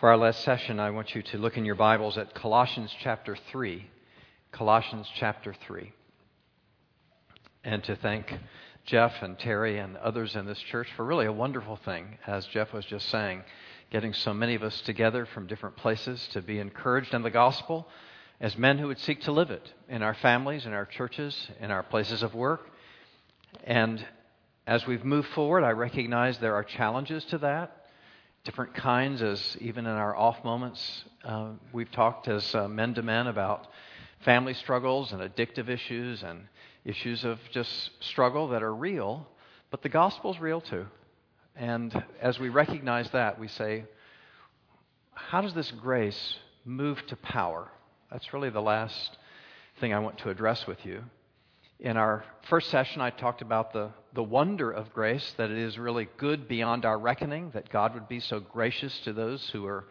For our last session, I want you to look in your Bibles at Colossians chapter 3. Colossians chapter 3. And to thank Jeff and Terry and others in this church for really a wonderful thing, as Jeff was just saying, getting so many of us together from different places to be encouraged in the gospel as men who would seek to live it in our families, in our churches, in our places of work. And as we've moved forward, I recognize there are challenges to that different kinds, as even in our off moments, uh, we've talked as uh, men to men about family struggles and addictive issues and issues of just struggle that are real, but the gospel's real too. And as we recognize that, we say, how does this grace move to power? That's really the last thing I want to address with you. In our first session, I talked about the, the wonder of grace, that it is really good beyond our reckoning, that God would be so gracious to those who are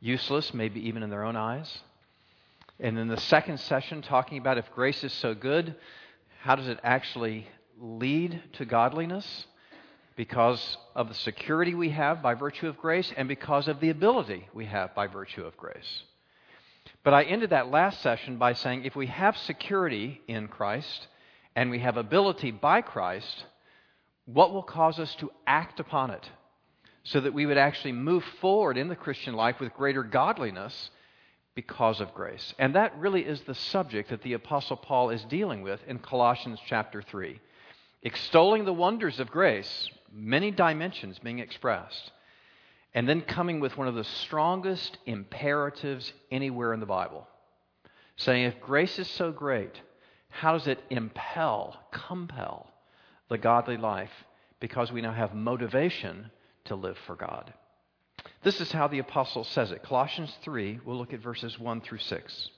useless, maybe even in their own eyes. And in the second session, talking about if grace is so good, how does it actually lead to godliness? Because of the security we have by virtue of grace and because of the ability we have by virtue of grace. But I ended that last session by saying if we have security in Christ, and we have ability by Christ, what will cause us to act upon it so that we would actually move forward in the Christian life with greater godliness because of grace? And that really is the subject that the Apostle Paul is dealing with in Colossians chapter 3. Extolling the wonders of grace, many dimensions being expressed, and then coming with one of the strongest imperatives anywhere in the Bible, saying, if grace is so great, how does it impel, compel the godly life? Because we now have motivation to live for God. This is how the apostle says it. Colossians 3, we'll look at verses 1 through 6.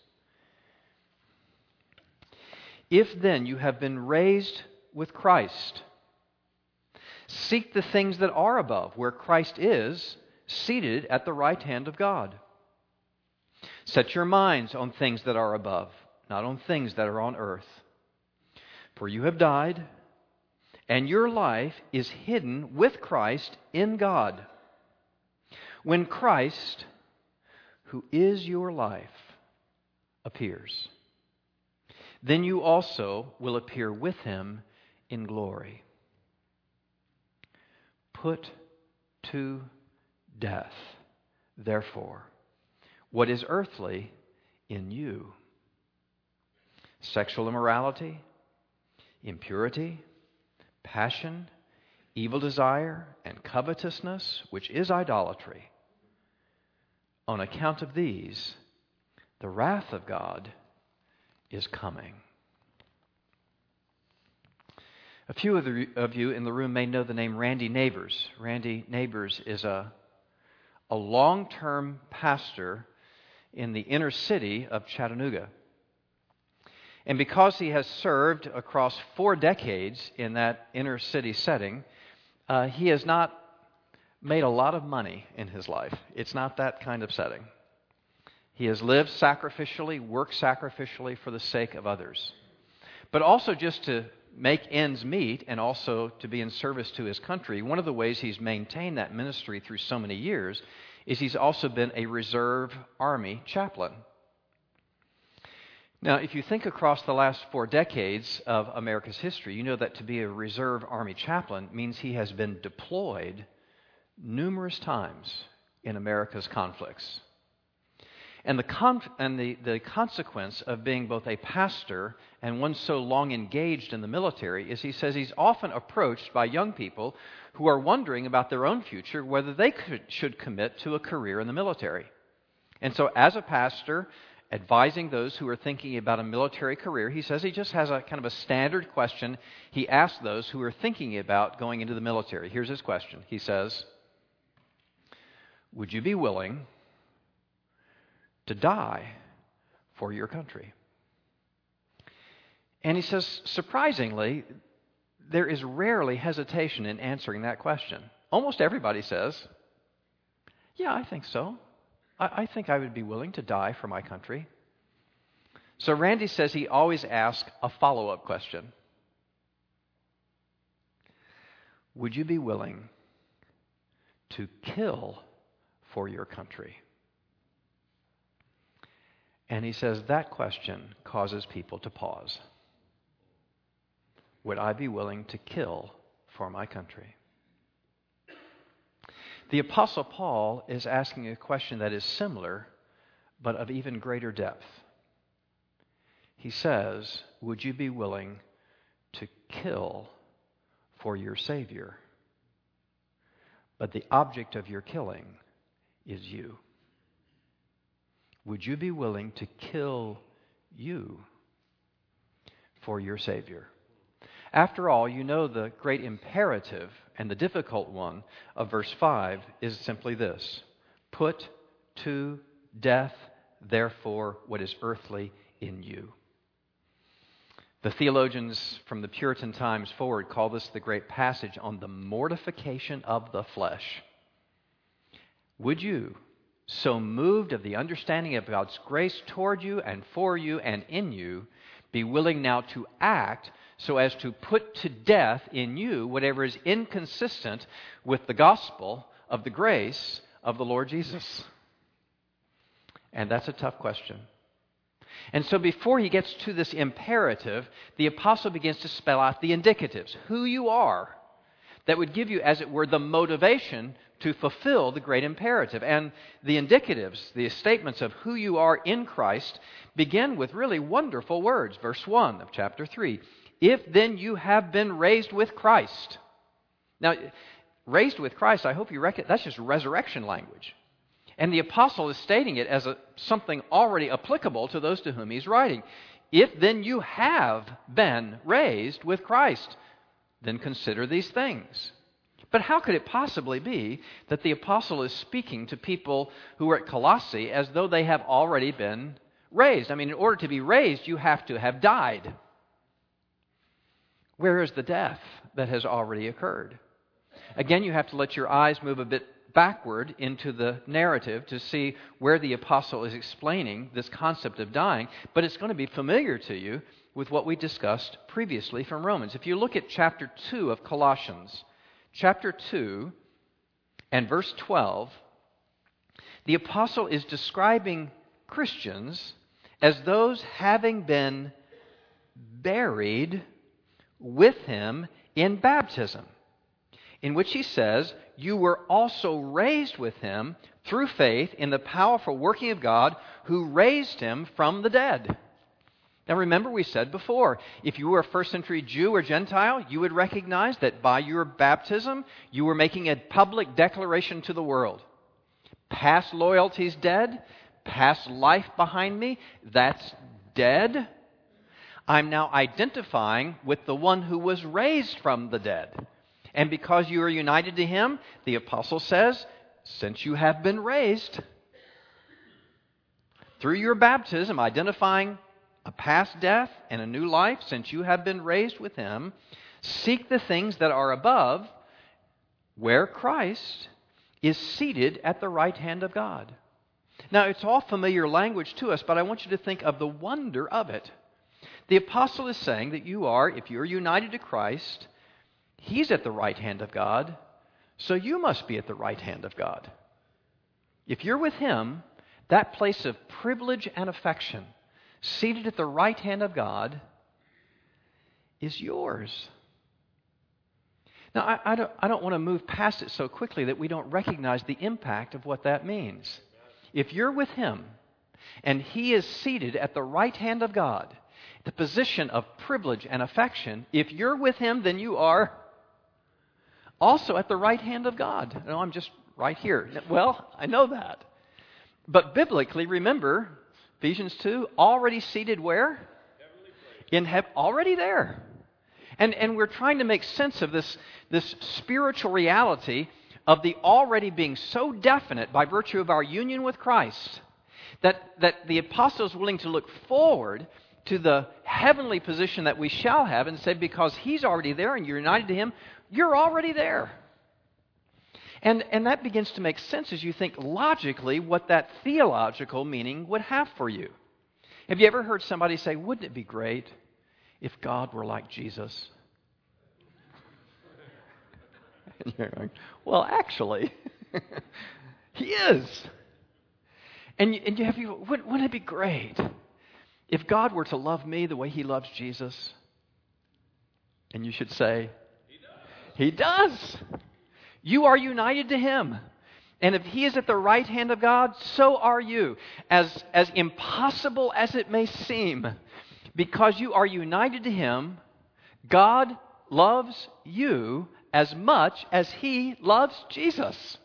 If then you have been raised with Christ, seek the things that are above, where Christ is, seated at the right hand of God. Set your minds on things that are above not on things that are on earth. For you have died, and your life is hidden with Christ in God. When Christ, who is your life, appears, then you also will appear with him in glory. Put to death, therefore, what is earthly in you sexual immorality, impurity, passion, evil desire, and covetousness, which is idolatry. On account of these, the wrath of God is coming. A few of, the, of, you in the room may know the name Randy Nabors. Randy Nabors is a, a long term pastor in the inner city of Chattanooga. And because he has served across four decades in that inner city setting, uh, he has not made a lot of money in his life. It's not that kind of setting. He has lived sacrificially, worked sacrificially for the sake of others. But also just to make ends meet and also to be in service to his country, one of the ways he's maintained that ministry through so many years is he's also been a reserve army chaplain. Now, if you think across the last four decades of America's history, you know that to be a reserve Army chaplain means he has been deployed numerous times in America's conflicts. And, the, con- and the, the consequence of being both a pastor and one so long engaged in the military is he says he's often approached by young people who are wondering about their own future, whether they could, should commit to a career in the military. And so, as a pastor, advising those who are thinking about a military career, he says he just has a kind of a standard question he asks those who are thinking about going into the military. Here's his question. He says, Would you be willing to die for your country? And he says, surprisingly, there is rarely hesitation in answering that question. Almost everybody says, Yeah, I think so. I, I think I would be willing to die for my country. So Randy says he always asks a follow up question Would you be willing to kill for your country? And he says that question causes people to pause. Would I be willing to kill for my country? The Apostle Paul is asking a question that is similar, but of even greater depth. He says, Would you be willing to kill for your Savior? But the object of your killing is you. Would you be willing to kill you for your Savior? After all, you know the great imperative and the difficult one of verse 5 is simply this Put to death, therefore, what is earthly in you. The theologians from the Puritan times forward call this the great passage on the mortification of the flesh. Would you, so moved of the understanding of God's grace toward you and for you and in you, be willing now to act so as to put to death in you whatever is inconsistent with the gospel of the grace of the Lord Jesus? And that's a tough question. And so before he gets to this imperative, the apostle begins to spell out the indicatives who you are that would give you, as it were, the motivation to fulfill the great imperative. And the indicatives, the statements of who you are in Christ, begin with really wonderful words. Verse 1 of chapter 3 if then you have been raised with Christ. Now, raised with Christ, I hope you recognize that's just resurrection language. And the apostle is stating it as a, something already applicable to those to whom he's writing. If then you have been raised with Christ, then consider these things. But how could it possibly be that the apostle is speaking to people who are at Colossae as though they have already been raised? I mean, in order to be raised, you have to have died. Where is the death that has already occurred? Again, you have to let your eyes move a bit backward into the narrative to see where the apostle is explaining this concept of dying, but it's going to be familiar to you with what we discussed previously from Romans. If you look at chapter 2 of Colossians, chapter 2 and verse 12, the apostle is describing Christians as those having been buried with him in baptism, in which he says, You were also raised with him through faith in the powerful working of God who raised him from the dead. Now remember, we said before, if you were a first century Jew or Gentile, you would recognize that by your baptism, you were making a public declaration to the world. Past loyalty's dead, past life behind me, that's dead. I'm now identifying with the one who was raised from the dead. And because you are united to him, the apostle says, since you have been raised, through your baptism, identifying a past death and a new life, since you have been raised with him, seek the things that are above, where Christ is seated at the right hand of God. Now, it's all familiar language to us, but I want you to think of the wonder of it. The apostle is saying that you are, if you're united to Christ, he's at the right hand of God, so you must be at the right hand of God. If you're with him, that place of privilege and affection, seated at the right hand of God, is yours. Now, I, I, don't, I don't want to move past it so quickly that we don't recognize the impact of what that means. If you're with Him and He is seated at the right hand of God, the position of privilege and affection, if you're with Him, then you are also at the right hand of God. No, I'm just right here. Well, I know that. But biblically, remember, Ephesians 2, already seated where? In heaven, already there. And, and we're trying to make sense of this, this spiritual reality of the already being so definite by virtue of our union with Christ that, that the apostle is willing to look forward to the heavenly position that we shall have and say, because He's already there and you're united to Him, you're already there. And, and that begins to make sense as you think logically what that theological meaning would have for you. Have you ever heard somebody say, Wouldn't it be great if God were like Jesus? Well, actually, He is. And, and you have you, wouldn't, wouldn't it be great if God were to love me the way He loves Jesus? And you should say, He does. He does. You are united to Him. And if He is at the right hand of God, so are you. As, as impossible as it may seem, because you are united to Him, God loves you as much as He loves Jesus.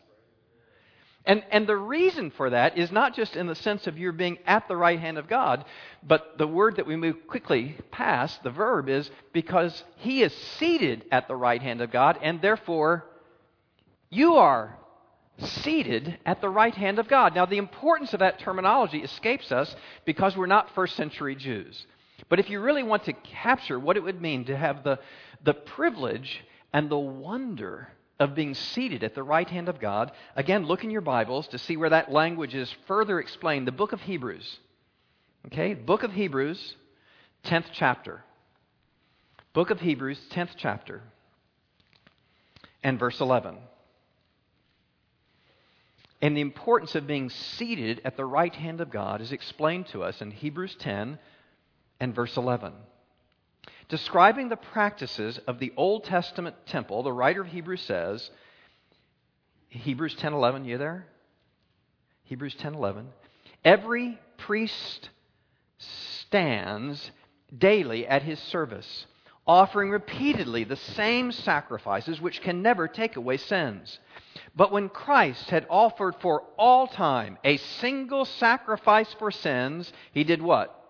And, and the reason for that is not just in the sense of your being at the right hand of God, but the word that we move quickly past, the verb, is because He is seated at the right hand of God, and therefore you are seated at the right hand of God. Now, the importance of that terminology escapes us because we're not first century Jews. But if you really want to capture what it would mean to have the, the privilege and the wonder of being seated at the right hand of God, again, look in your Bibles to see where that language is further explained. The book of Hebrews. Okay, book of Hebrews, 10th chapter. Book of Hebrews, 10th chapter, and verse 11 and the importance of being seated at the right hand of God is explained to us in Hebrews 10 and verse 11. Describing the practices of the Old Testament temple, the writer of Hebrews says, Hebrews 10:11, you there? Hebrews 10:11. Every priest stands daily at his service, offering repeatedly the same sacrifices which can never take away sins. But when Christ had offered for all time a single sacrifice for sins, he did what?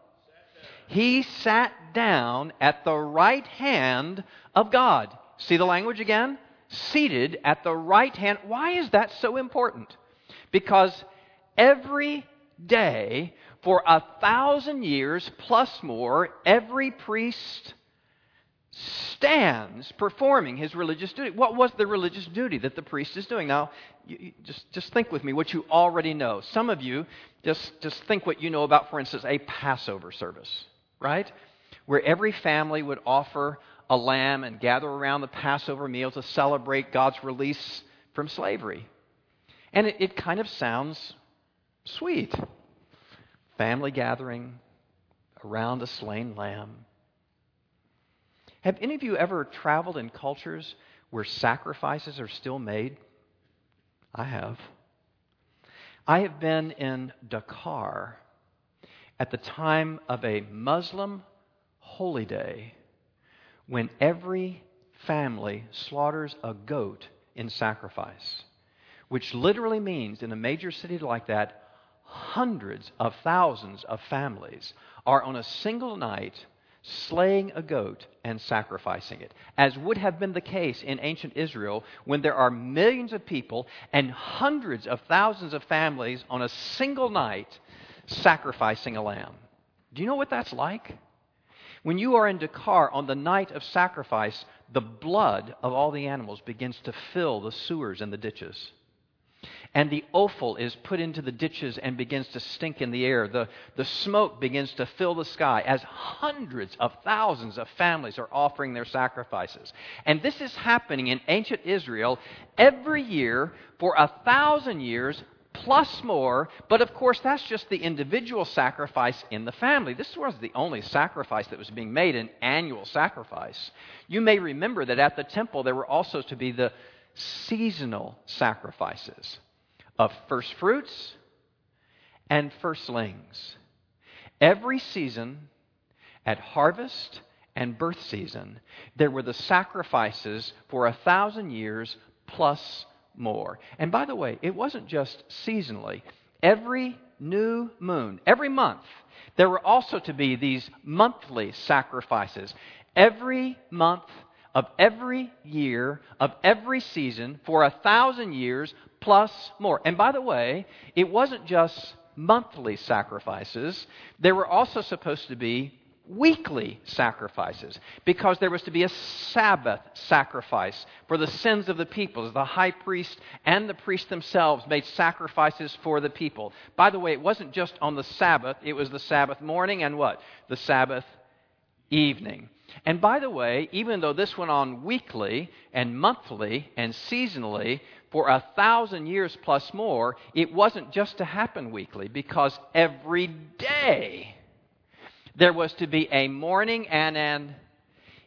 He sat down at the right hand of God. See the language again? Seated at the right hand. Why is that so important? Because every day for a thousand years plus more, every priest stands performing his religious duty. What was the religious duty that the priest is doing? Now, you, you just, just think with me what you already know. Some of you just, just think what you know about, for instance, a Passover service, right? Where every family would offer a lamb and gather around the Passover meal to celebrate God's release from slavery. And it, it kind of sounds sweet. Family gathering around a slain lamb have any of you ever traveled in cultures where sacrifices are still made? I have. I have been in Dakar at the time of a Muslim holy day when every family slaughters a goat in sacrifice, which literally means in a major city like that, hundreds of thousands of families are on a single night slaying a goat and sacrificing it, as would have been the case in ancient Israel when there are millions of people and hundreds of thousands of families on a single night sacrificing a lamb. Do you know what that's like? When you are in Dakar on the night of sacrifice, the blood of all the animals begins to fill the sewers and the ditches and the offal is put into the ditches and begins to stink in the air. The, the smoke begins to fill the sky as hundreds of thousands of families are offering their sacrifices. And this is happening in ancient Israel every year for a thousand years plus more. But of course, that's just the individual sacrifice in the family. This was the only sacrifice that was being made, an annual sacrifice. You may remember that at the temple there were also to be the seasonal sacrifices of first fruits and firstlings. Every season, at harvest and birth season, there were the sacrifices for a thousand years plus more. And by the way, it wasn't just seasonally. Every new moon, every month, there were also to be these monthly sacrifices. Every month of every year, of every season, for a thousand years plus more. And by the way, it wasn't just monthly sacrifices, there were also supposed to be weekly sacrifices because there was to be a Sabbath sacrifice for the sins of the people. The high priest and the priests themselves made sacrifices for the people. By the way, it wasn't just on the Sabbath, it was the Sabbath morning and what? The Sabbath evening. And by the way, even though this went on weekly and monthly and seasonally for a thousand years plus more, it wasn't just to happen weekly because every day there was to be a morning and an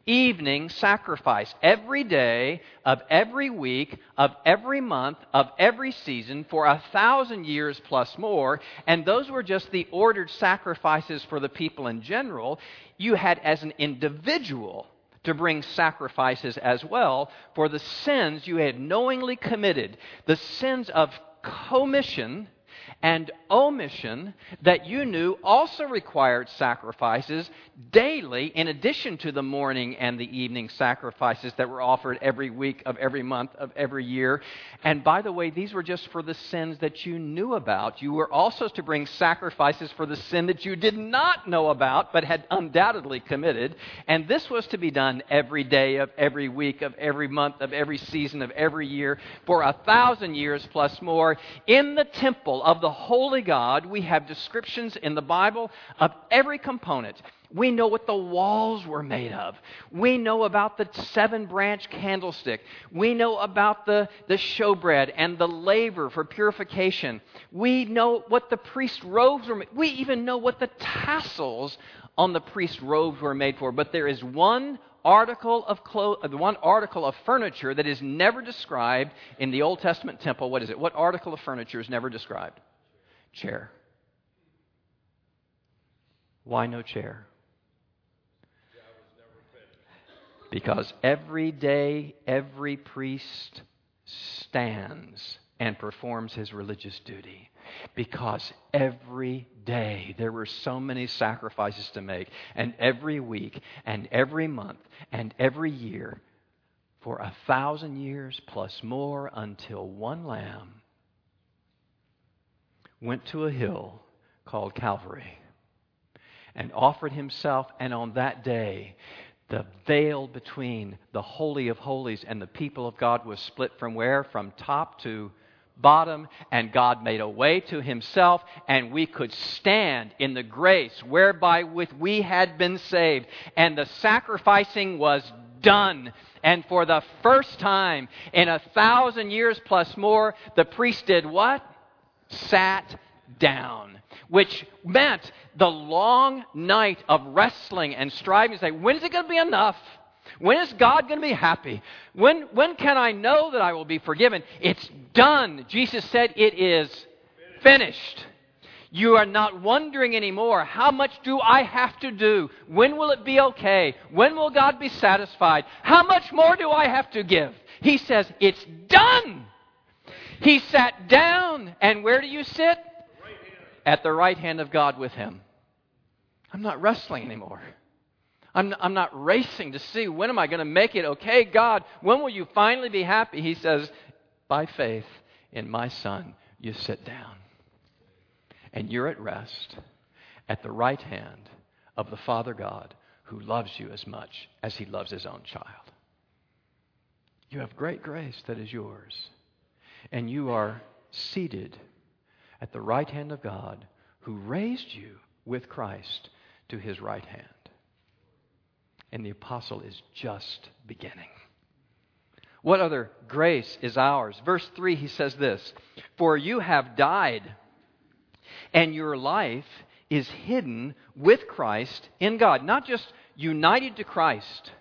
evening sacrifice every day of every week, of every month, of every season for a thousand years plus more. And those were just the ordered sacrifices for the people in general. You had, as an individual, to bring sacrifices as well for the sins you had knowingly committed, the sins of commission and omission that you knew also required sacrifices daily, in addition to the morning and the evening sacrifices that were offered every week of every month of every year. And by the way, these were just for the sins that you knew about. You were also to bring sacrifices for the sin that you did not know about but had undoubtedly committed. And this was to be done every day of every week of every month of every season of every year for a thousand years plus more in the temple of the holy God. We have descriptions in the Bible of every component. We know what the walls were made of. We know about the seven branch candlestick. We know about the, the showbread and the laver for purification. We know what the priest's robes were made. We even know what the tassels on the priest's robes were made for. But there is one article of clo- uh, one article of furniture that is never described in the Old Testament temple. What is it? What article of furniture is never described? Chair. Why no chair? Because every day, every priest stands and performs his religious duty. Because every day there were so many sacrifices to make, and every week, and every month, and every year, for a thousand years plus more until one lamb went to a hill called Calvary and offered himself, and on that day, the veil between the Holy of Holies and the people of God was split from where? From top to bottom, and God made a way to himself, and we could stand in the grace whereby with we had been saved. And the sacrificing was done. And for the first time in a thousand years plus more, the priest did what? Sat down, which meant the long night of wrestling and striving to say, when is it going to be enough? When is God going to be happy? When, when can I know that I will be forgiven? It's done. Jesus said, It is finished. You are not wondering anymore, how much do I have to do? When will it be okay? When will God be satisfied? How much more do I have to give? He says, It's done. He sat down, and where do you sit? At the right hand of God with him. I'm not wrestling anymore. I'm, I'm not racing to see when am I going to make it okay, God, when will you finally be happy? He says, by faith in my Son, you sit down. And you're at rest at the right hand of the Father God who loves you as much as he loves his own child. You have great grace that is yours. And you are seated at the right hand of God who raised you with Christ to his right hand and the apostle is just beginning. What other grace is ours? Verse 3, he says this For you have died, and your life is hidden with Christ in God. Not just united to Christ,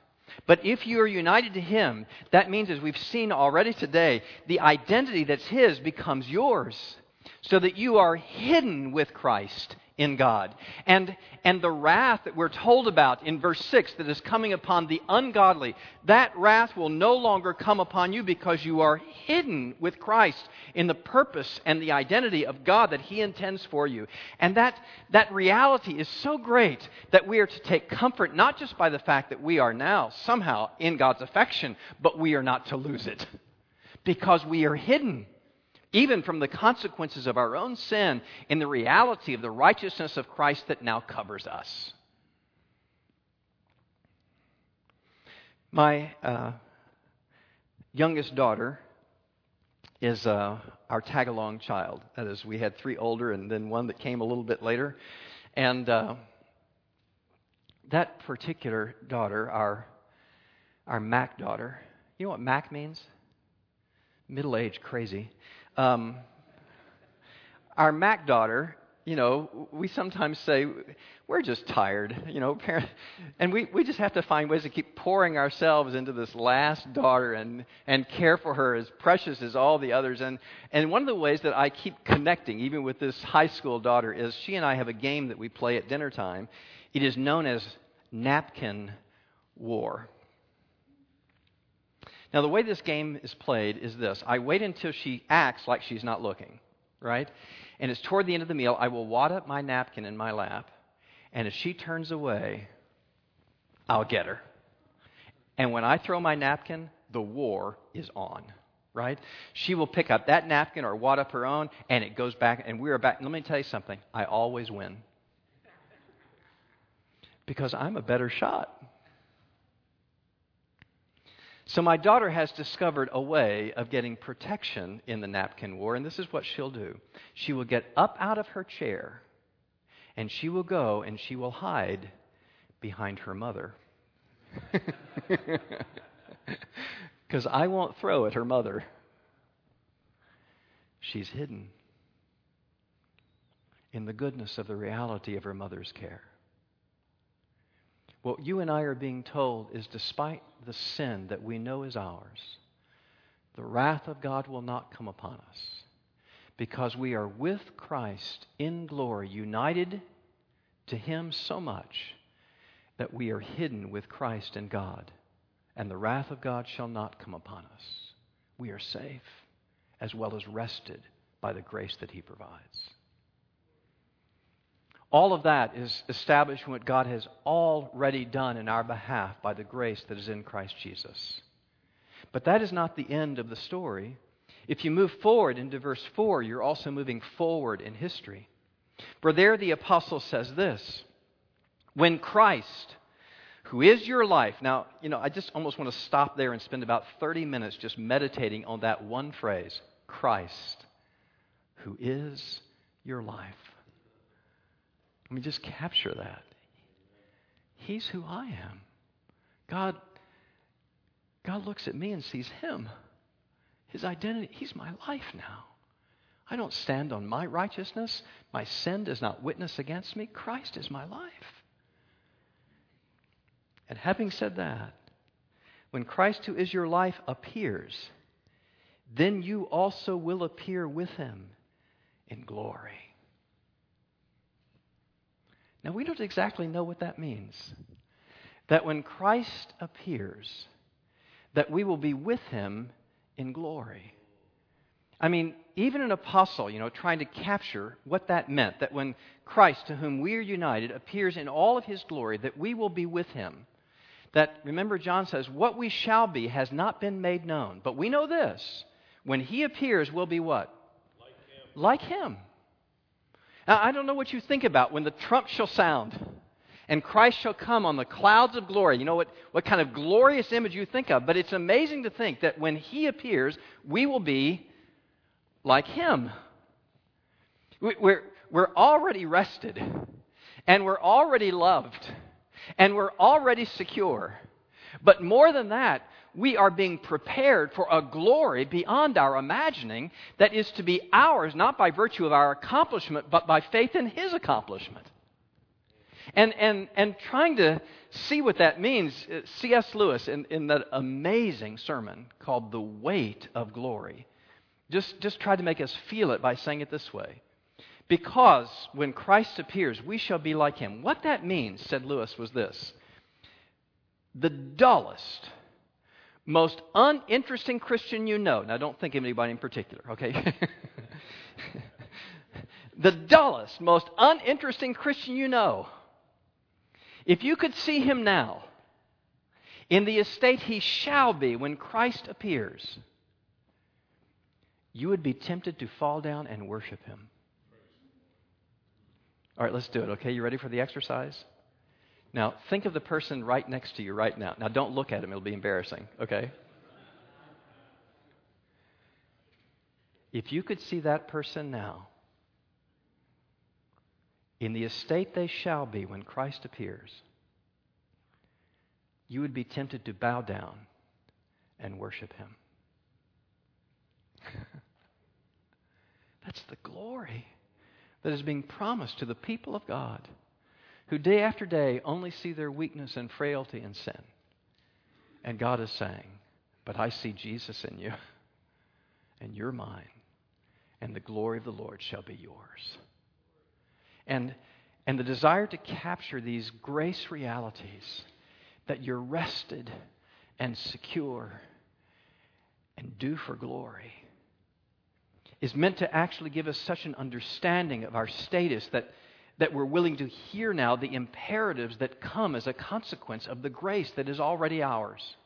but if you are united to Him, that means, as we've seen already today, the identity that's His becomes yours, so that you are hidden with Christ in God. And, and the wrath that we're told about in verse 6 that is coming upon the ungodly, that wrath will no longer come upon you because you are hidden with Christ in the purpose and the identity of God that He intends for you. And that, that reality is so great that we are to take comfort not just by the fact that we are now somehow in God's affection, but we are not to lose it because we are hidden even from the consequences of our own sin, in the reality of the righteousness of Christ that now covers us. My uh, youngest daughter is uh, our tag along child. That is, we had three older and then one that came a little bit later. And uh, that particular daughter, our, our Mac daughter, you know what Mac means? Middle aged crazy. Um, our Mac daughter you know, we sometimes say, we're just tired, you know, and we, we just have to find ways to keep pouring ourselves into this last daughter and, and care for her as precious as all the others. And, and one of the ways that I keep connecting, even with this high school daughter, is she and I have a game that we play at dinner time. It is known as Napkin War. Now, the way this game is played is this I wait until she acts like she's not looking, right? and it's toward the end of the meal, I will wad up my napkin in my lap, and if she turns away, I'll get her. And when I throw my napkin, the war is on, right? She will pick up that napkin or wad up her own, and it goes back, and we're back. Let me tell you something I always win. Because I'm a better shot. So, my daughter has discovered a way of getting protection in the napkin war, and this is what she'll do. She will get up out of her chair, and she will go and she will hide behind her mother. Because I won't throw at her mother. She's hidden in the goodness of the reality of her mother's care. What you and I are being told is despite the sin that we know is ours, the wrath of God will not come upon us because we are with Christ in glory, united to Him so much that we are hidden with Christ in God, and the wrath of God shall not come upon us. We are safe as well as rested by the grace that He provides. All of that is established what God has already done in our behalf by the grace that is in Christ Jesus. But that is not the end of the story. If you move forward into verse 4, you're also moving forward in history. For there the apostle says this When Christ, who is your life, now, you know, I just almost want to stop there and spend about 30 minutes just meditating on that one phrase Christ, who is your life. Let me just capture that. He's who I am. God, God looks at me and sees him. His identity, he's my life now. I don't stand on my righteousness. My sin does not witness against me. Christ is my life. And having said that, when Christ, who is your life, appears, then you also will appear with him in glory. Now, we don't exactly know what that means. That when Christ appears, that we will be with him in glory. I mean, even an apostle, you know, trying to capture what that meant, that when Christ, to whom we are united, appears in all of his glory, that we will be with him. That, remember, John says, what we shall be has not been made known. But we know this when he appears, we'll be what? Like him. Like him. Now, I don't know what you think about when the trump shall sound and Christ shall come on the clouds of glory. You know what, what kind of glorious image you think of, but it's amazing to think that when he appears, we will be like him. We're, we're already rested, and we're already loved, and we're already secure. But more than that, we are being prepared for a glory beyond our imagining that is to be ours not by virtue of our accomplishment, but by faith in His accomplishment. And, and, and trying to see what that means, uh, C.S. Lewis, in, in that amazing sermon called The Weight of Glory, just, just tried to make us feel it by saying it this way. Because when Christ appears, we shall be like him. What that means, said Lewis, was this the dullest, most uninteresting Christian you know. Now, don't think of anybody in particular, okay? the dullest, most uninteresting Christian you know. If you could see him now, in the estate he shall be when Christ appears, you would be tempted to fall down and worship him. All right, let's do it, okay? You ready for the exercise? Now, think of the person right next to you right now. Now, don't look at him, it'll be embarrassing, okay? If you could see that person now, in the estate they shall be when Christ appears, you would be tempted to bow down and worship him. That's the glory that is being promised to the people of God who day after day only see their weakness and frailty and sin. And God is saying, But I see Jesus in you, and you're mine, and the glory of the Lord shall be yours. And, and the desire to capture these grace realities that you're rested and secure and due for glory is meant to actually give us such an understanding of our status that, that we're willing to hear now the imperatives that come as a consequence of the grace that is already ours.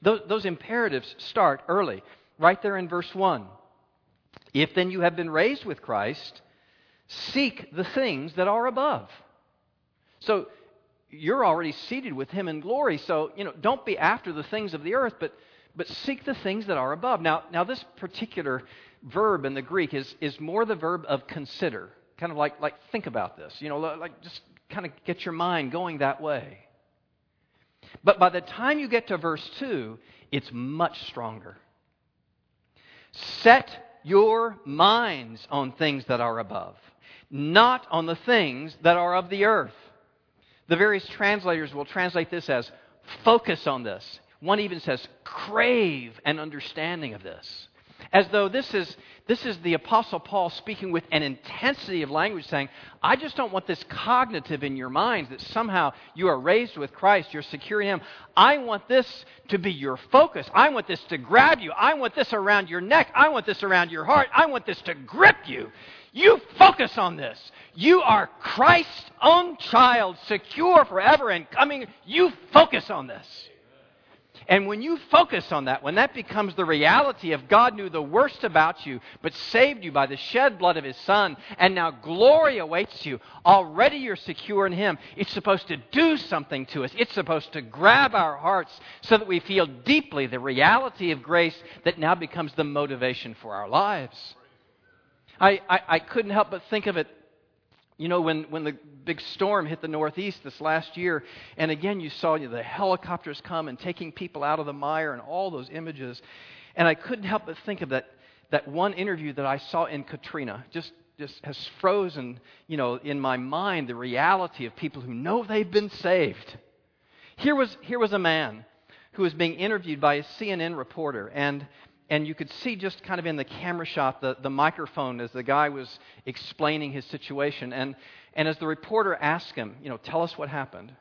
Those, those imperatives start early, right there in verse 1. If then you have been raised with Christ, seek the things that are above. So you're already seated with him in glory. So, you know, don't be after the things of the earth, but, but seek the things that are above. Now, now this particular verb in the Greek is, is more the verb of consider. Kind of like, like think about this. You know, like just kind of get your mind going that way. But by the time you get to verse 2, it's much stronger. Set your minds on things that are above, not on the things that are of the earth. The various translators will translate this as focus on this. One even says crave an understanding of this. As though this is, this is the Apostle Paul speaking with an intensity of language, saying, I just don't want this cognitive in your minds that somehow you are raised with Christ, you're secure in Him. I want this to be your focus. I want this to grab you. I want this around your neck. I want this around your heart. I want this to grip you. You focus on this. You are Christ's own child, secure forever and coming. You focus on this. And when you focus on that, when that becomes the reality of God knew the worst about you, but saved you by the shed blood of His Son, and now glory awaits you, already you're secure in Him. It's supposed to do something to us. It's supposed to grab our hearts so that we feel deeply the reality of grace that now becomes the motivation for our lives. I, I, I couldn't help but think of it you know, when, when the big storm hit the Northeast this last year, and again you saw you know, the helicopters come and taking people out of the mire and all those images. And I couldn't help but think of that, that one interview that I saw in Katrina. Just, just has frozen, you know, in my mind the reality of people who know they've been saved. Here was, here was a man who was being interviewed by a CNN reporter, and and you could see just kind of in the camera shot the, the microphone as the guy was explaining his situation. And, and as the reporter asked him, you know, tell us what happened.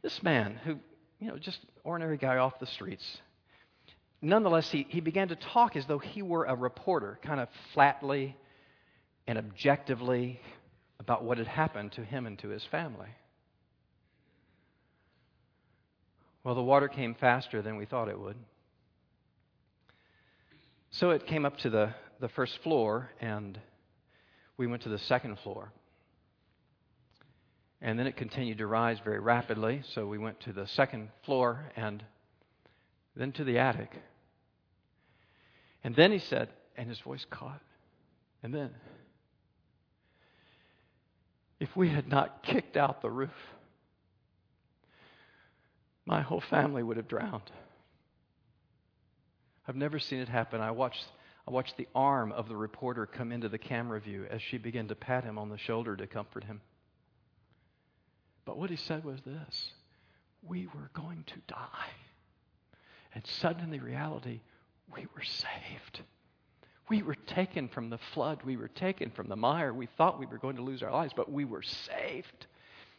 This man, who, you know, just ordinary guy off the streets, nonetheless, he, he began to talk as though he were a reporter, kind of flatly and objectively about what had happened to him and to his family. Well, the water came faster than we thought it would. So it came up to the, the first floor, and we went to the second floor. And then it continued to rise very rapidly, so we went to the second floor and then to the attic. And then he said, and his voice caught, and then, if we had not kicked out the roof, my whole family would have drowned. I've never seen it happen. I watched, I watched the arm of the reporter come into the camera view as she began to pat him on the shoulder to comfort him. But what he said was this We were going to die. And suddenly, reality, we were saved. We were taken from the flood. We were taken from the mire. We thought we were going to lose our lives, but we were saved.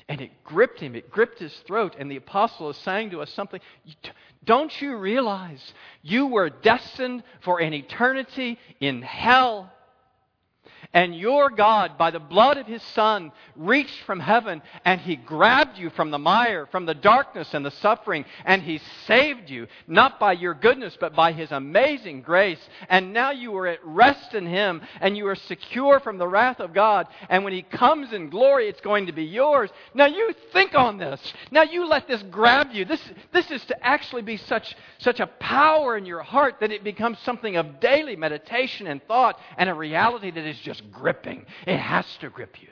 And it gripped him, it gripped his throat. And the apostle is saying to us something Don't you realize you were destined for an eternity in hell? And your God, by the blood of His Son, reached from heaven and He grabbed you from the mire, from the darkness and the suffering, and He saved you, not by your goodness, but by His amazing grace. And now you are at rest in Him, and you are secure from the wrath of God. And when He comes in glory, it's going to be yours. Now you think on this. Now you let this grab you. This, this is to actually be such, such a power in your heart that it becomes something of daily meditation and thought and a reality that is just gripping. It has to grip you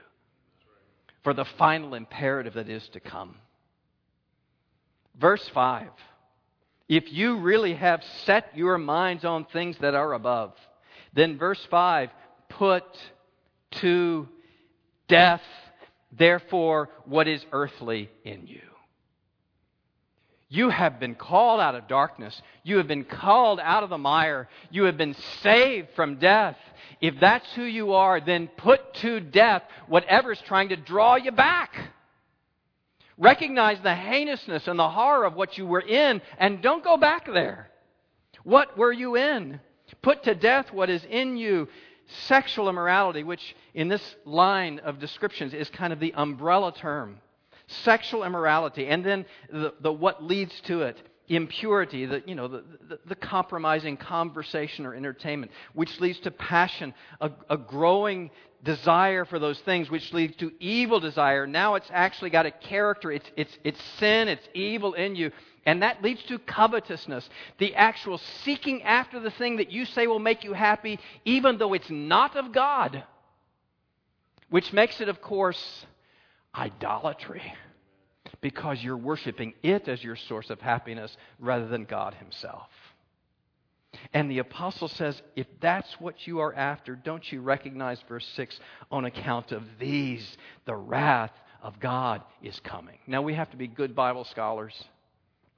for the final imperative that is to come. Verse 5 If you really have set your minds on things that are above, then verse 5 put to death, therefore, what is earthly in you. You have been called out of darkness. You have been called out of the mire. You have been saved from death. If that's who you are, then put to death whatever's trying to draw you back. Recognize the heinousness and the horror of what you were in and don't go back there. What were you in? Put to death what is in you sexual immorality, which in this line of descriptions is kind of the umbrella term sexual immorality, and then the, the what leads to it impurity, the, you know, the, the, the, compromising conversation or entertainment, which leads to passion, a, a, growing desire for those things, which leads to evil desire. Now it's actually got a character, it's, it's, it's sin, it's evil in you. And that leads to covetousness, the actual seeking after the thing that you say will make you happy, even though it's not of God. Which makes it, of course, idolatry because you're worshiping it as your source of happiness rather than God Himself. And the apostle says, if that's what you are after, don't you recognize verse 6 on account of these, the wrath of God is coming. Now we have to be good Bible scholars.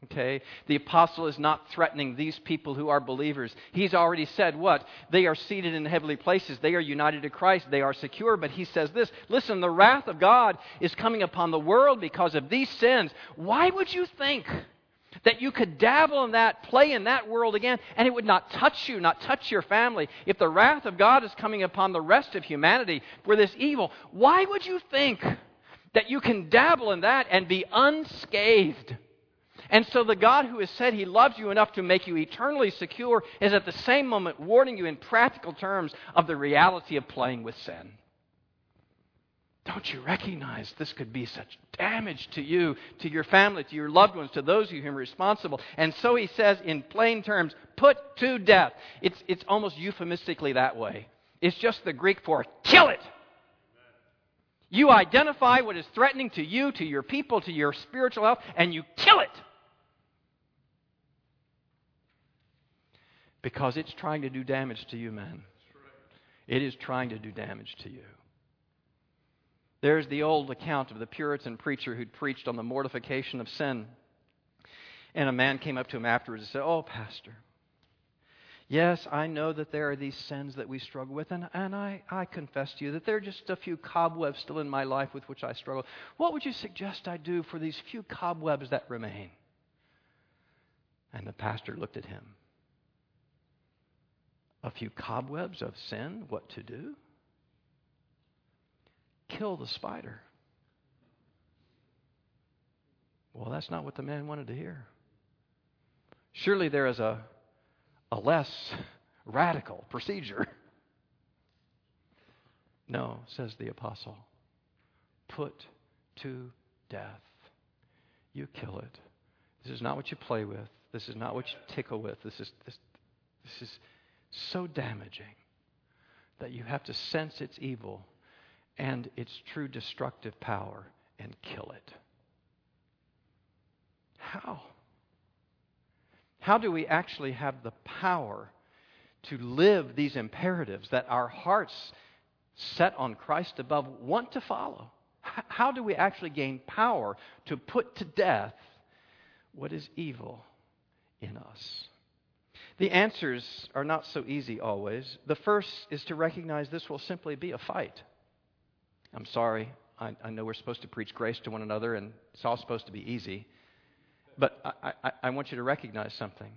Okay? The apostle is not threatening these people who are believers. He's already said what? They are seated in heavenly places. They are united to Christ. They are secure. But he says this listen, the wrath of God is coming upon the world because of these sins. Why would you think that you could dabble in that, play in that world again, and it would not touch you, not touch your family? If the wrath of God is coming upon the rest of humanity for this evil, why would you think that you can dabble in that and be unscathed? And so the God who has said he loves you enough to make you eternally secure is at the same moment warning you in practical terms of the reality of playing with sin. Don't you recognize this could be such damage to you, to your family, to your loved ones, to those who are responsible? And so he says in plain terms, put to death. It's, it's almost euphemistically that way. It's just the Greek for kill it. You identify what is threatening to you, to your people, to your spiritual health, and you kill it. Because it's trying to do damage to you, man. It is trying to do damage to you. There's the old account of the Puritan preacher who'd preached on the mortification of sin. And a man came up to him afterwards and said, Oh, Pastor, yes, I know that there are these sins that we struggle with, and, and I, I confess to you that there are just a few cobwebs still in my life with which I struggle. What would you suggest I do for these few cobwebs that remain? And the pastor looked at him a few cobwebs of sin, what to do? Kill the spider. Well, that's not what the man wanted to hear. Surely there is a, a less radical procedure. No, says the apostle. Put to death. You kill it. This is not what you play with. This is not what you tickle with. This is, this, this is so damaging that you have to sense its evil and its true destructive power and kill it. How? How do we actually have the power to live these imperatives that our hearts set on Christ above want to follow? How do we actually gain power to put to death what is evil in us? The answers are not so easy always. The first is to recognize this will simply be a fight. I'm sorry. I, I know we're supposed to preach grace to one another, and it's all supposed to be easy. But I, I, I want you to recognize something.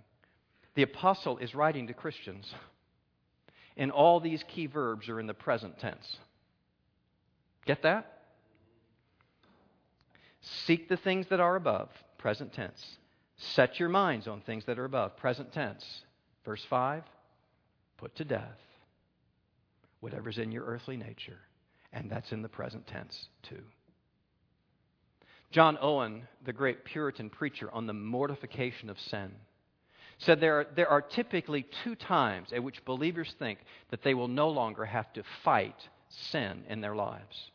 The apostle is writing to Christians, and all these key verbs are in the present tense. Get that? Seek the things that are above, present tense. Set your minds on things that are above, present tense. Verse 5 put to death whatever's in your earthly nature. And that's in the present tense, too. John Owen, the great Puritan preacher on the mortification of sin, said there are, there are typically two times at which believers think that they will no longer have to fight sin in their lives.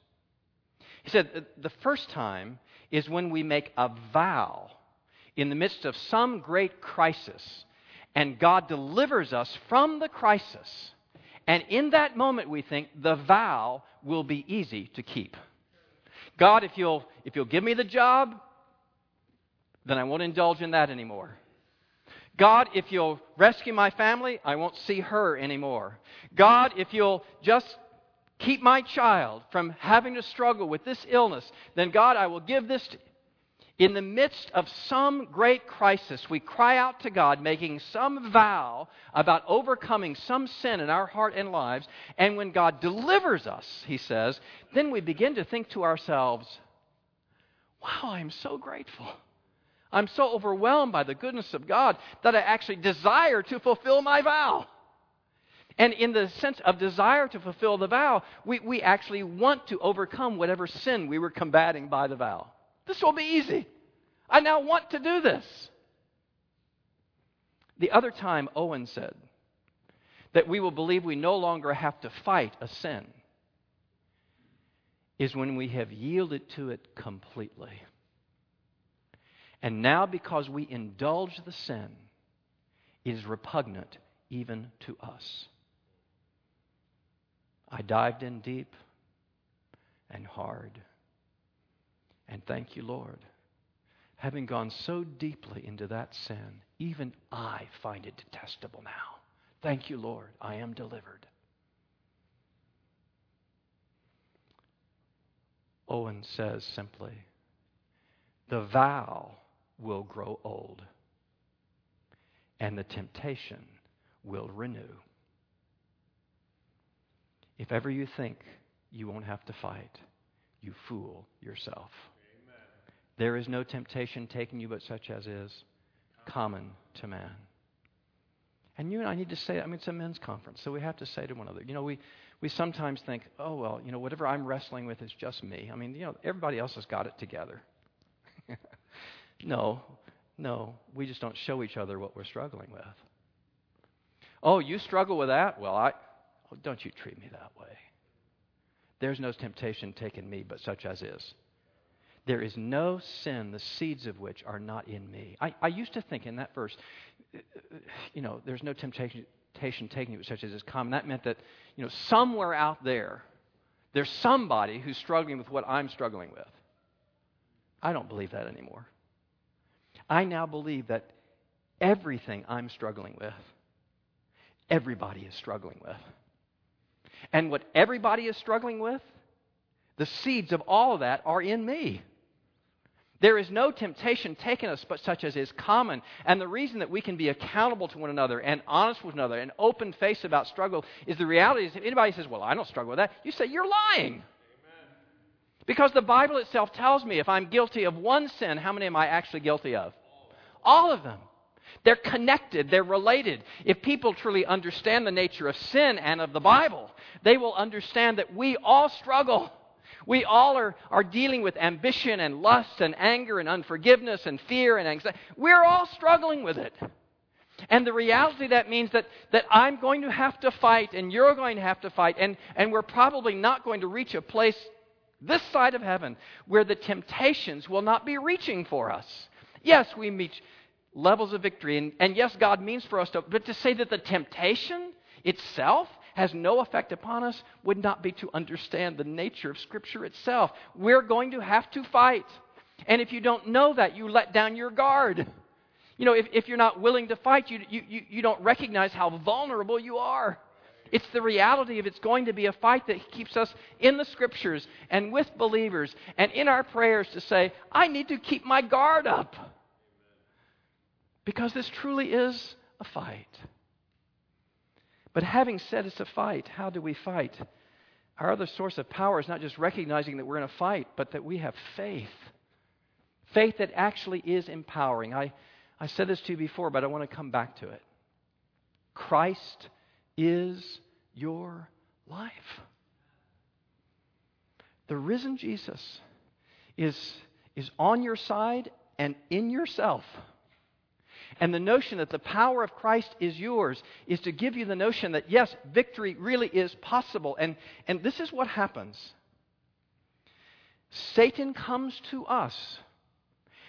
He said the first time is when we make a vow in the midst of some great crisis, and God delivers us from the crisis. And in that moment, we think the vow will be easy to keep. God, if you'll, if you'll give me the job, then I won't indulge in that anymore. God, if you'll rescue my family, I won't see her anymore. God, if you'll just keep my child from having to struggle with this illness, then God, I will give this. In the midst of some great crisis, we cry out to God, making some vow about overcoming some sin in our heart and lives. And when God delivers us, he says, then we begin to think to ourselves, wow, I'm so grateful. I'm so overwhelmed by the goodness of God that I actually desire to fulfill my vow. And in the sense of desire to fulfill the vow, we, we actually want to overcome whatever sin we were combating by the vow. This will be easy. I now want to do this. The other time, Owen said that we will believe we no longer have to fight a sin is when we have yielded to it completely. And now, because we indulge the sin, it is repugnant even to us. I dived in deep and hard. And thank you, Lord. Having gone so deeply into that sin, even I find it detestable now. Thank you, Lord. I am delivered. Owen says simply, the vow will grow old, and the temptation will renew. If ever you think you won't have to fight, you fool yourself. There is no temptation taking you but such as is common to man. And you and I need to say, I mean, it's a men's conference, so we have to say to one another, you know, we, we sometimes think, oh, well, you know, whatever I'm wrestling with is just me. I mean, you know, everybody else has got it together. No, no, we just don't show each other what we're struggling with. Oh, you struggle with that? Well, I oh, don't you treat me that way. There's no temptation taken me but such as is. There is no sin, the seeds of which are not in me. I, I used to think in that verse, uh, you know, there's no temptation, taken you such as is common. That meant that, you know, somewhere out there, there's somebody who's struggling with what I'm struggling with. I don't believe that anymore. I now believe that everything I'm struggling with, everybody is struggling with. And what everybody is struggling with, the seeds of all of that are in me. There is no temptation taken us but such as is common. And the reason that we can be accountable to one another and honest with one another and open face about struggle is the reality is if anybody says, Well, I don't struggle with that, you say, You're lying. Because the Bible itself tells me if I'm guilty of one sin, how many am I actually guilty of? All of them. They're connected, they're related. If people truly understand the nature of sin and of the Bible, they will understand that we all struggle. We all are, are dealing with ambition and lust and anger and unforgiveness and fear and anxiety. We're all struggling with it. And the reality that means that, that I'm going to have to fight and you're going to have to fight, and, and we're probably not going to reach a place this side of heaven where the temptations will not be reaching for us. Yes, we meet levels of victory, and, and yes, God means for us to, but to say that the temptation itself has no effect upon us would not be to understand the nature of Scripture itself. We're going to have to fight. And if you don't know that, you let down your guard. You know, if, if you're not willing to fight, you, you, you don't recognize how vulnerable you are. It's the reality of it's going to be a fight that keeps us in the scriptures and with believers and in our prayers to say, I need to keep my guard up. Because this truly is a fight. But having said it's a fight, how do we fight? Our other source of power is not just recognizing that we're in a fight, but that we have faith. Faith that actually is empowering. I, I said this to you before, but I want to come back to it. Christ is your life. The risen Jesus is, is on your side and in yourself. And the notion that the power of Christ is yours is to give you the notion that, yes, victory really is possible. And, and this is what happens Satan comes to us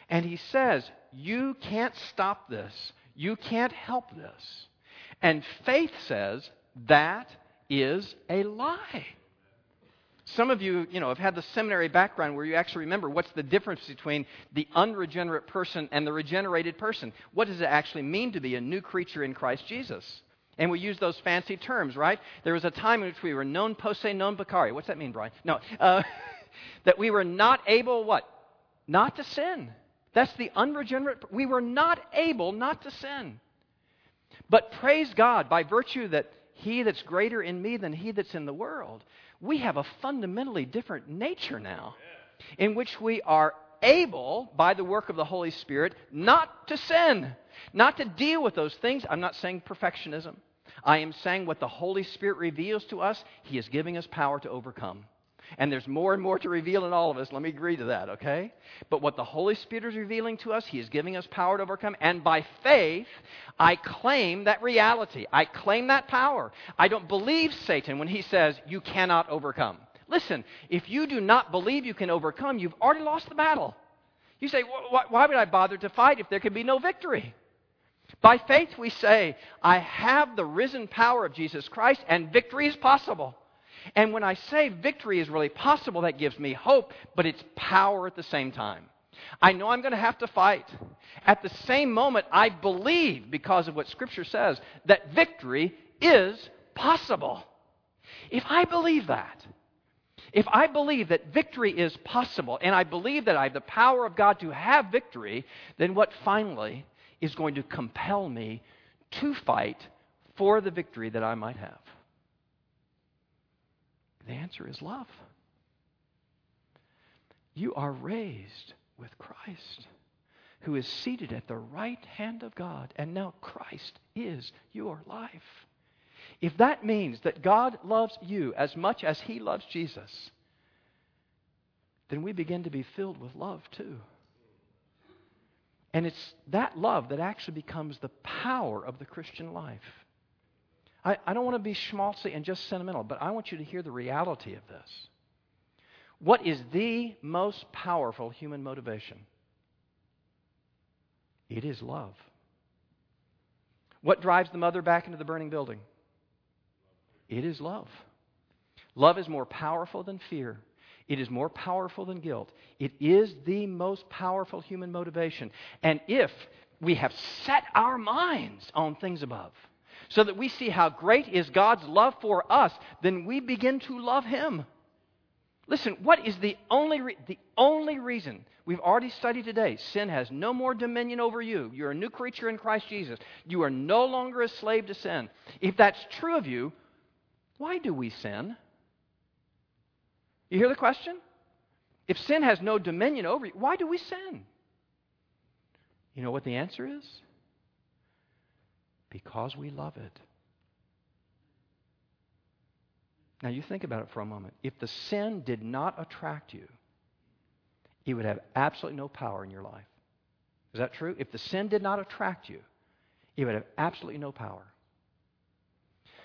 and he says, you can't stop this. You can't help this. And faith says that is a lie. Some of you, you know, have had the seminary background where you actually remember what's the difference between the unregenerate person and the regenerated person. What does it actually mean to be a new creature in Christ Jesus? And we use those fancy terms, right? There was a time in which we were non posse non peccare. What's that mean, Brian? No. Uh, that we were not able, what? Not to sin. That's the unregenerate. We were not able not to sin. But praise God, by virtue that he that's greater in me than he that's in the world, we have a fundamentally different nature now in which we are able, by the work of the Holy Spirit, not to sin, not to deal with those things. I'm not saying perfectionism. I am saying what the Holy Spirit reveals to us, He is giving us power to overcome. And there's more and more to reveal in all of us. Let me agree to that, okay? But what the Holy Spirit is revealing to us, He is giving us power to overcome. And by faith, I claim that reality. I claim that power. I don't believe Satan when he says, You cannot overcome. Listen, if you do not believe you can overcome, you've already lost the battle. You say, Why would I bother to fight if there can be no victory? By faith, we say, I have the risen power of Jesus Christ, and victory is possible. And when I say victory is really possible, that gives me hope, but it's power at the same time. I know I'm going to have to fight. At the same moment, I believe, because of what Scripture says, that victory is possible. If I believe that, if I believe that victory is possible, and I believe that I have the power of God to have victory, then what finally is going to compel me to fight for the victory that I might have? The answer is love. You are raised with Christ, who is seated at the right hand of God, and now Christ is your life. If that means that God loves you as much as he loves Jesus, then we begin to be filled with love too. And it's that love that actually becomes the power of the Christian life. I, I don't want to be schmaltzy and just sentimental, but I want you to hear the reality of this. What is the most powerful human motivation? It is love. What drives the mother back into the burning building? It is love. Love is more powerful than fear. It is more powerful than guilt. It is the most powerful human motivation. And if we have set our minds on things above, so that we see how great is God's love for us, then we begin to love Him. Listen, what is the only, re- the only reason we've already studied today? Sin has no more dominion over you. You're a new creature in Christ Jesus. You are no longer a slave to sin. If that's true of you, why do we sin? You hear the question? If sin has no dominion over you, why do we sin? You know what the answer is? Because we love it. Now, you think about it for a moment. If the sin did not attract you, it would have absolutely no power in your life. Is that true? If the sin did not attract you, it would have absolutely no power.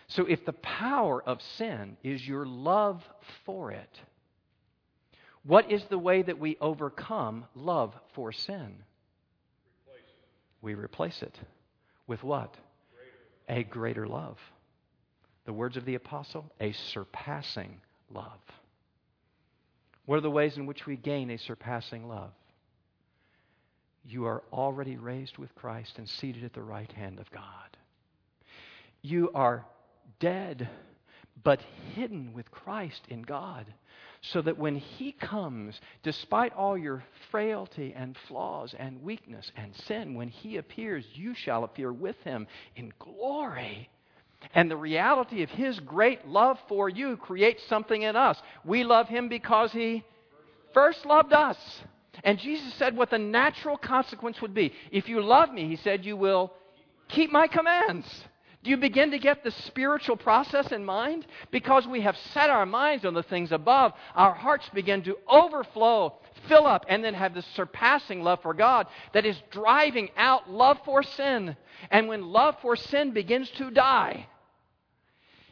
So, if the power of sin is your love for it, what is the way that we overcome love for sin? Replace we replace it with what? A greater love. The words of the apostle, a surpassing love. What are the ways in which we gain a surpassing love? You are already raised with Christ and seated at the right hand of God. You are dead, but hidden with Christ in God so that when He comes, despite all your frailty and flaws and weakness and sin, when He appears, you shall appear with Him in glory. And the reality of His great love for you creates something in us. We love Him because He first loved us. And Jesus said what the natural consequence would be. If you love me, He said, you will keep my commands. Do you begin to get the spiritual process in mind? Because we have set our minds on the things above, our hearts begin to overflow, fill up, and then have this surpassing love for God that is driving out love for sin. And when love for sin begins to die,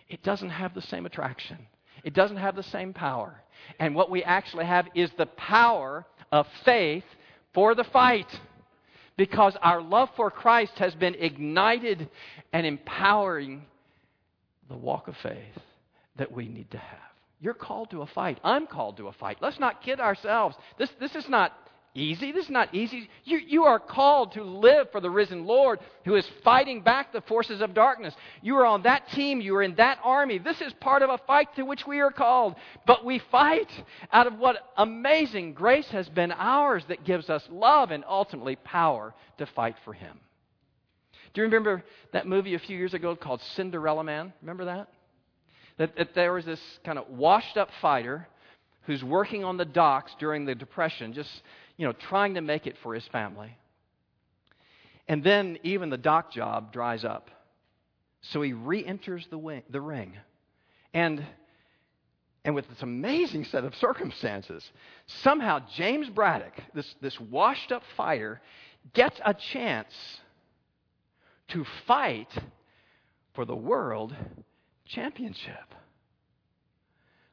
it doesn't have the same attraction, it doesn't have the same power. And what we actually have is the power of faith for the fight. Because our love for Christ has been ignited and empowering the walk of faith that we need to have. You're called to a fight. I'm called to a fight. Let's not kid ourselves. This, this is not easy. This is not easy. You, you are called to live for the risen Lord who is fighting back the forces of darkness. You are on that team. You are in that army. This is part of a fight to which we are called. But we fight out of what amazing grace has been ours that gives us love and ultimately power to fight for Him. Do you remember that movie a few years ago called Cinderella Man? Remember that? That, that there was this kind of washed up fighter who's working on the docks during the Depression, just you know, trying to make it for his family. And then even the dock job dries up. So he re enters the, the ring. And, and with this amazing set of circumstances, somehow James Braddock, this, this washed up fighter, gets a chance to fight for the world championship.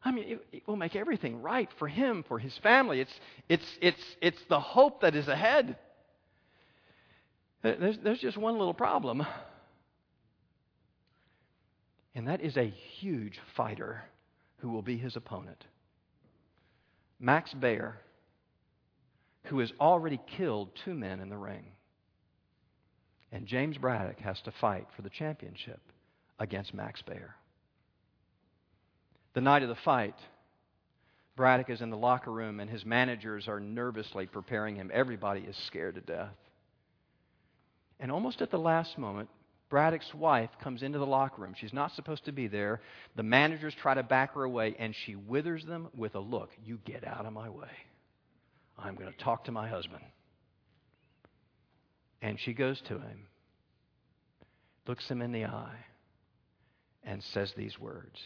I mean, it, it, will make everything right for him, for his family. It's, it's, it's, it's the hope that is ahead. There's, there's just one little problem, and that is a huge fighter who will be his opponent. Max Baer, who has already killed two men in the ring. And James Braddock has to fight for the championship against Max Baer. The night of the fight, Braddock is in the locker room and his managers are nervously preparing him. Everybody is scared to death. And almost at the last moment, Braddock's wife comes into the locker room. She's not supposed to be there. The managers try to back her away, and she withers them with a look You get out of my way. I'm going to talk to my husband. And she goes to him, looks him in the eye, and says these words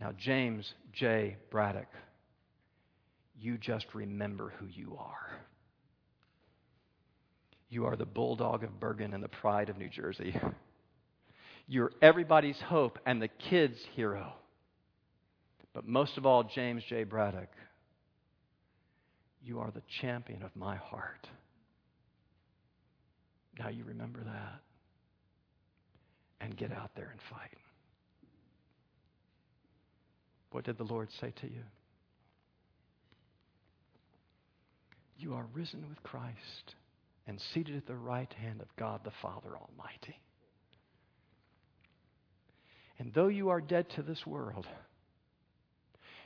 now, James J. Braddock, you just remember who you are. You are the bulldog of Bergen and the pride of New Jersey. You're everybody's hope and the kids' hero. But most of all, James J. Braddock, you are the champion of my heart. Now you remember that. And get out there and fight. What did the Lord say to you? You are risen with Christ and seated at the right hand of God the Father Almighty. And though you are dead to this world,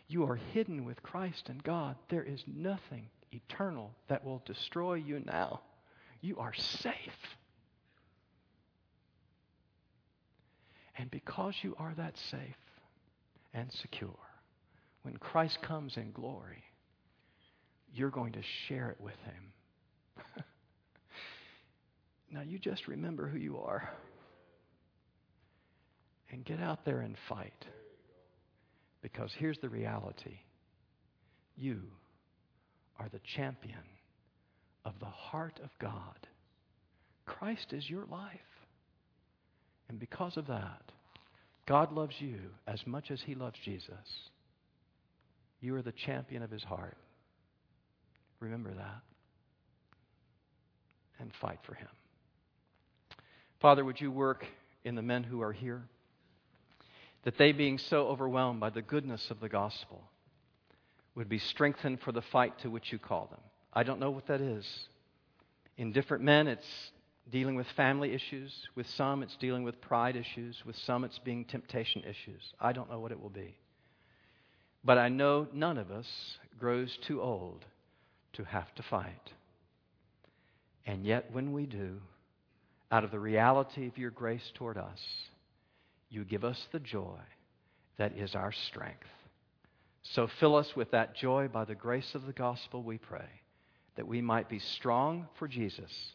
you are hidden with Christ and God. There is nothing eternal that will destroy you now. You are safe. And because you are that safe, and secure. When Christ comes in glory, you're going to share it with him. now, you just remember who you are and get out there and fight. Because here's the reality you are the champion of the heart of God. Christ is your life. And because of that, God loves you as much as he loves Jesus. You are the champion of his heart. Remember that. And fight for him. Father, would you work in the men who are here? That they, being so overwhelmed by the goodness of the gospel, would be strengthened for the fight to which you call them. I don't know what that is. In different men, it's dealing with family issues. With some, it's dealing with pride issues. With some, it's being temptation issues. I don't know what it will be. But I know none of us grows too old to have to fight. And yet, when we do, out of the reality of your grace toward us, you give us the joy that is our strength. So fill us with that joy by the grace of the gospel, we pray, that we might be strong for Jesus